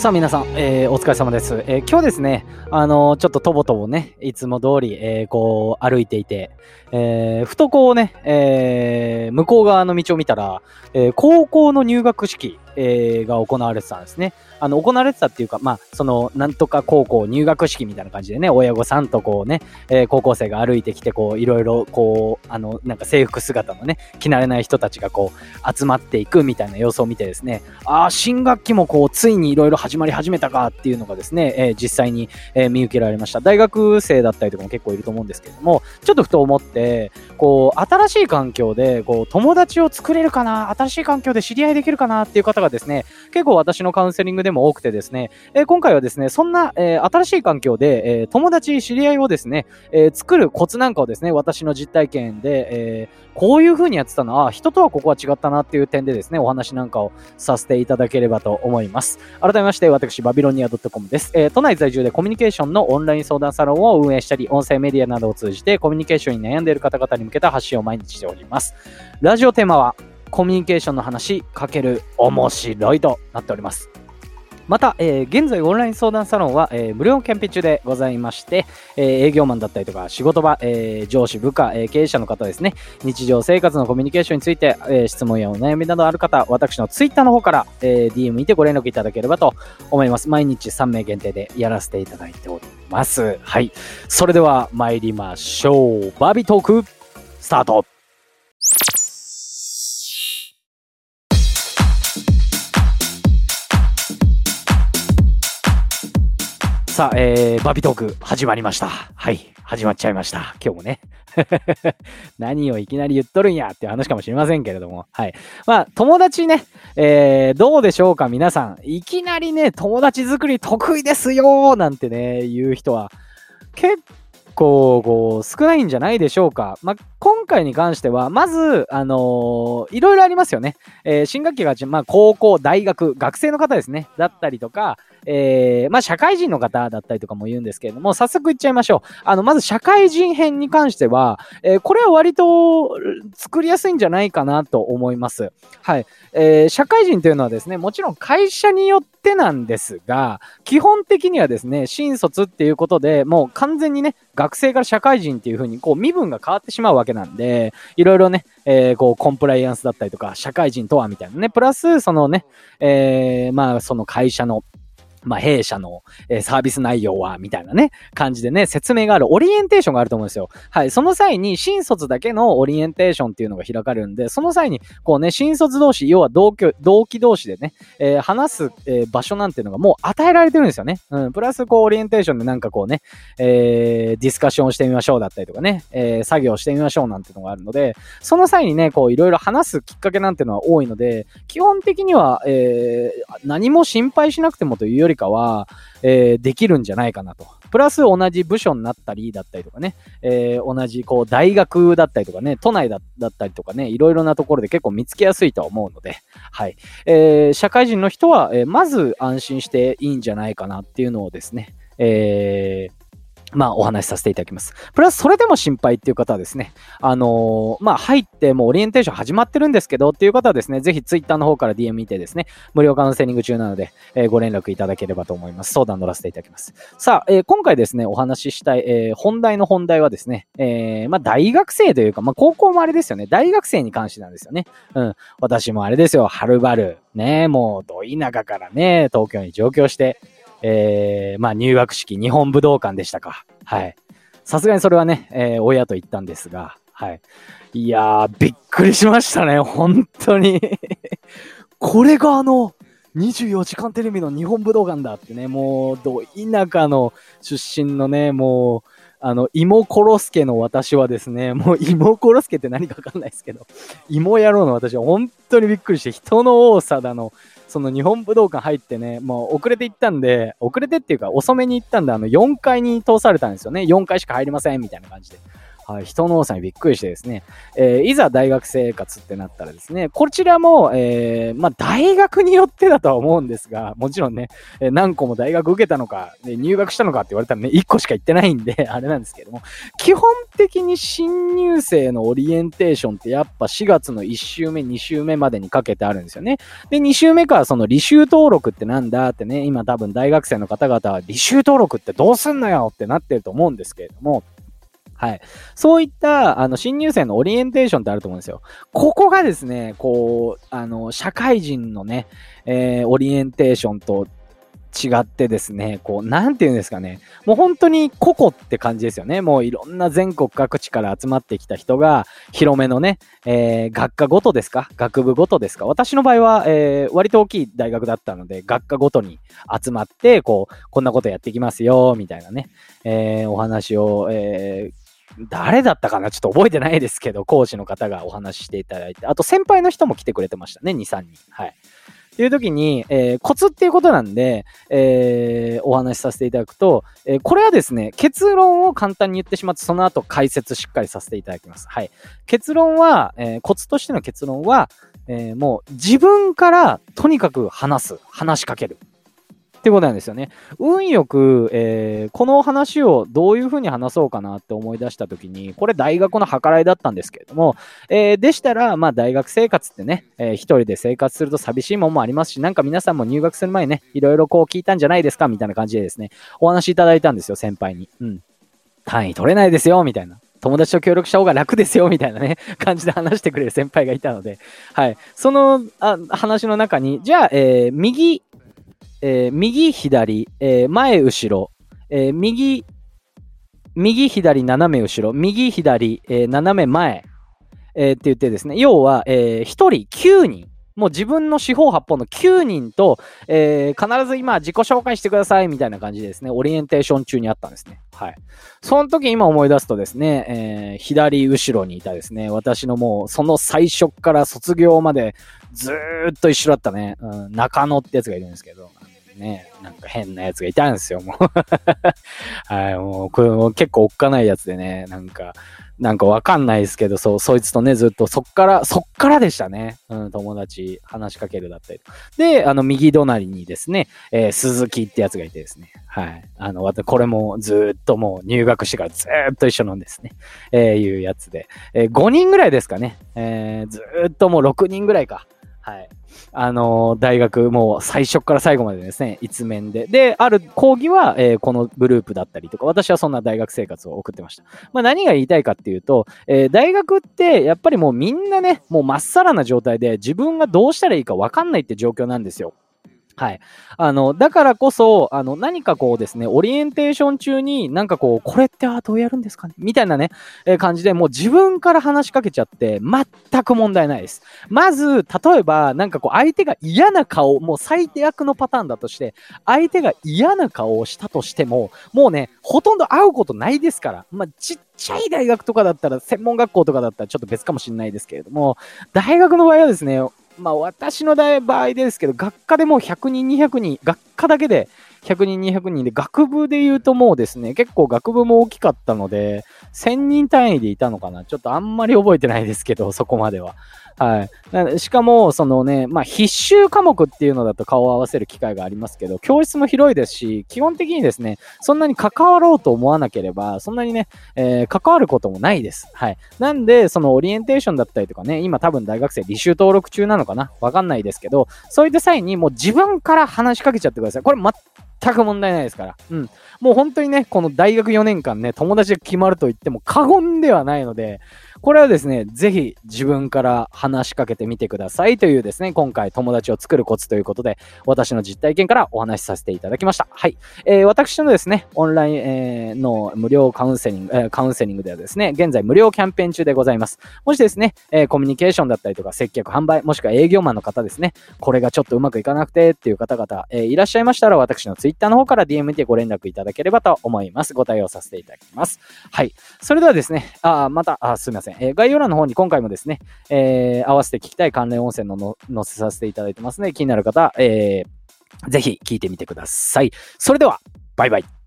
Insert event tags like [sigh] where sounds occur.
さあ皆さん、えーお疲れ様です。えー今日ですね、あのーちょっととぼとぼね、いつも通り、えーこう歩いていて、えーふとこうね、えー向こう側の道を見たら、えー高校の入学式、えーが行われてたんですね。あの、行われてたっていうか、まあ、その、なんとか高校入学式みたいな感じでね、親御さんとこうね、えー高校生が歩いてきて、こう、いろいろ、こう、あの、なんか制服姿のね、着慣れない人たちがこう、集まっていくみたいな様子を見てですね、ああ、新学期もこう、ついにいろいろ始まり始めたかっていうのがですね、えー実際に、えー見受けられました。大学生だったりとかも結構いると思うんですけれども、ちょっとふと思って、こう、新しい環境で、こう、友達を作れるかな、新しい環境で知り合いできるかなっていう方がですね、結構私のカウンセリングでも多くてですね、え今回はですね、そんな、え新しい環境で、え友達、知り合いをですね、え作るコツなんかをですね、私の実体験で、えこういう風にやってたのは、人とはここは違ったなっていう点でですね、お話なんかをさせていただければと思います。改めまして、私、バビロニア .com です。えー都内在住でコミュニケーションのオンライン相談サロンを運営したり、音声メディアなどを通じてコミュニケーションに悩んでいる方々に向けた発信を毎日しております。ラジオテーマは、コミュニケーションの話かける面白いとなっております。また、えー現在オンライン相談サロンは、えー無料キャンペーン中でございまして、えー営業マンだったりとか仕事場、えー上司部下、えー経営者の方ですね。日常生活のコミュニケーションについて、えー質問やお悩みなどある方私のツイッターの方から、えー DM にてご連絡いただければと思います。毎日3名限定でやらせていただいております。はい。それでは参りましょう。バービートークスタート。さあ、えー、バビトーク始まりました。はい、始まっちゃいました。今日もね。[laughs] 何をいきなり言っとるんやっていう話かもしれませんけれども。はい。まあ、友達ね、えー、どうでしょうか皆さん。いきなりね、友達作り得意ですよなんてね、言う人は、結構、こう、少ないんじゃないでしょうか。まあ、今回に関しては、まず、あのーいろいろありますよね。えー新学期が、まあ、高校、大学、学生の方ですね。だったりとか、えーまあ、社会人の方だったりとかも言うんですけれども、早速言っちゃいましょう。あの、まず社会人編に関しては、えーこれは割と作りやすいんじゃないかなと思います。はい。えー社会人というのはですね、もちろん会社によってなんですが、基本的にはですね、新卒っていうことでもう完全にね、学生から社会人っていう風にこう身分が変わってしまうわけなんで、いろいろね、えーこうコンプライアンスだったりとか、社会人とはみたいなね、プラスそのね、えーまあその会社のまあ、弊社の、えサービス内容は、みたいなね、感じでね、説明がある、オリエンテーションがあると思うんですよ。はい。その際に、新卒だけのオリエンテーションっていうのが開かれるんで、その際に、こうね、新卒同士、要は同居、同期同士でね、えー話す、えー場所なんていうのがもう与えられてるんですよね。うん。プラス、こう、オリエンテーションでなんかこうね、えーディスカッションしてみましょうだったりとかね、え作業してみましょうなんていうのがあるので、その際にね、こう、いろいろ話すきっかけなんていうのは多いので、基本的には、えー何も心配しなくてもというよりかは、えーできるんじゃないかなと。プラス同じ部署になったりだったりとかね、えー同じこう大学だったりとかね、都内だったりとかね、いろいろなところで結構見つけやすいとは思うので、はい。えー社会人の人は、えまず安心していいんじゃないかなっていうのをですね、えーまあお話しさせていただきます。プラスそれでも心配っていう方はですね、あのーまあ入ってもうオリエンテーション始まってるんですけどっていう方はですね、ぜひツイッターの方から DM 見てですね、無料カウンセリング中なので、えーご連絡いただければと思います。相談乗らせていただきます。さあ、えー今回ですね、お話ししたい、えー本題の本題はですね、えーまあ大学生というか、まあ高校もあれですよね、大学生に関してなんですよね。うん。私もあれですよ、はるばる、ね、もう、ど田舎からね、東京に上京して、えーまあ入学式、日本武道館でしたか。はい。さすがにそれはね、えー親と言ったんですが、はい。いやー、びっくりしましたね、本当に。[laughs] これがあの、24時間テレビの日本武道館だってね、もう、ど田舎の出身のね、もう、あの、芋コロスケの私はですね、[laughs] もう芋コロスケって何かわかんないですけど、芋野郎の私は本当にびっくりして、人の多さだの、その日本武道館入ってね、もう遅れて行ったんで、遅れてっていうか遅めに行ったんで、あの4階に通されたんですよね。4階しか入りませんみたいな感じで。はい、人の多さにびっくりしてですね、えー、いざ大学生活ってなったらですね、こちらも、えー、まあ、大学によってだとは思うんですが、もちろんね、え何個も大学受けたのか、で入学したのかって言われたらね、1個しか行ってないんで、[laughs] あれなんですけども、基本的に新入生のオリエンテーションってやっぱ4月の1週目、2週目までにかけてあるんですよね。で、2週目からその履修登録ってなんだってね、今多分大学生の方々は履修登録ってどうすんのよってなってると思うんですけれども、はい。そういった、あの、新入生のオリエンテーションってあると思うんですよ。ここがですね、こう、あの、社会人のね、えー、オリエンテーションと違ってですね、こう、なんていうんですかね、もう本当に個々って感じですよね。もういろんな全国各地から集まってきた人が、広めのね、えー、学科ごとですか？学部ごとですか？私の場合は、えー、割と大きい大学だったので、学科ごとに集まって、こう、こんなことやっていきますよ、みたいなね、えー、お話を、えー、誰だったかな？ちょっと覚えてないですけど、講師の方がお話ししていただいて、あと先輩の人も来てくれてましたね、2、3人。はい。っていう時に、えー、コツっていうことなんで、えー、お話しさせていただくと、えー、これはですね、結論を簡単に言ってしまって、その後解説しっかりさせていただきます。はい。結論は、えー、コツとしての結論は、えー、もう自分からとにかく話す、話しかける。ってことなんですよね。運よく、えー、この話をどういうふうに話そうかなって思い出したときに、これ大学の計らいだったんですけれども、えー、でしたら、まあ大学生活ってね、えー、一人で生活すると寂しいもんもありますし、なんか皆さんも入学する前ね、いろいろこう聞いたんじゃないですかみたいな感じでですね、お話いただいたんですよ、先輩に。うん。単位取れないですよ、みたいな。友達と協力した方が楽ですよ、みたいなね、[laughs] 感じで話してくれる先輩がいたので、はい。そのあ話の中に、じゃあ、えー、右えー、右、左、えー、前、後ろ、えー、右、右、左、斜め後ろ、右、左、え、斜め前、え、って言ってですね、要は、え、1人9人、もう自分の四方八方の9人と、え、必ず今自己紹介してくださいみたいな感じでですね、オリエンテーション中にあったんですね。はい。その時今思い出すとですね、え、左後ろにいたですね、私のもうその最初から卒業までずーっと一緒だったね、うん、中野ってやつがいるんですけど、ね、なんか変なやつがいたんですよ、もう [laughs] はい、もう、これも結構おっかないやつでね、なんか、なんかわかんないですけど、そう、そいつとね、ずっとそっから、そっからでしたね。うん、友達、話しかけるだったり。で、あの、右隣にですね、えー、鈴木ってやつがいてですね。はい。あの、これもずっともう入学してからずっと一緒なんですね。えー、いうやつで。えー、5人ぐらいですかね。えー、ずっともう6人ぐらいか。はい。あのー、大学、もう最初から最後までですね、一面で。で、ある講義は、えー、このグループだったりとか、私はそんな大学生活を送ってました。まあ何が言いたいかっていうと、えー、大学ってやっぱりもうみんなね、もうまっさらな状態で自分がどうしたらいいかわかんないって状況なんですよ。はい。あの、だからこそ、あの、何かこうですね、オリエンテーション中になんかこう、これってあどうやるんですかね？みたいなね、えー、感じでもう自分から話しかけちゃって、全く問題ないです。まず、例えば、なんかこう、相手が嫌な顔、もう最悪のパターンだとして、相手が嫌な顔をしたとしても、もうね、ほとんど会うことないですから。まあ、ちっちゃい大学とかだったら、専門学校とかだったらちょっと別かもしれないですけれども、大学の場合はですね、まあ私の場合ですけど、学科でもう100人、200人、学科だけで100人、200人で、学部で言うともうですね、結構学部も大きかったので、1000人単位でいたのかなちょっとあんまり覚えてないですけど、そこまでは。はい。しかも、そのね、まあ、必修科目っていうのだと顔を合わせる機会がありますけど、教室も広いですし、基本的にですね、そんなに関わろうと思わなければ、そんなにね、えー、関わることもないです。はい。なんで、そのオリエンテーションだったりとかね、今多分大学生履修登録中なのかな？わかんないですけど、そういった際にもう自分から話しかけちゃってください。これ全く問題ないですから。うん。もう本当にね、この大学4年間ね、友達が決まると言っても過言ではないので、これはですね、ぜひ自分から話しかけてみてくださいというですね、今回友達を作るコツということで、私の実体験からお話しさせていただきました。はい。えー、私のですね、オンライン、の無料カウンセリング、え、カウンセリングではですね、現在無料キャンペーン中でございます。もしですね、え、コミュニケーションだったりとか、接客、販売、もしくは営業マンの方ですね、これがちょっとうまくいかなくてっていう方々、え、いらっしゃいましたら、私のツイッターの方から DM でご連絡いただければと思います。ご対応させていただきます。はい。それではですね、あ、また、あ、すみません。えー、概要欄の方に今回もですね、えー、合わせて聞きたい関連音声のの載せさせていただいてますので、気になる方、えー、ぜひ聞いてみてください。それでは、バイバイ。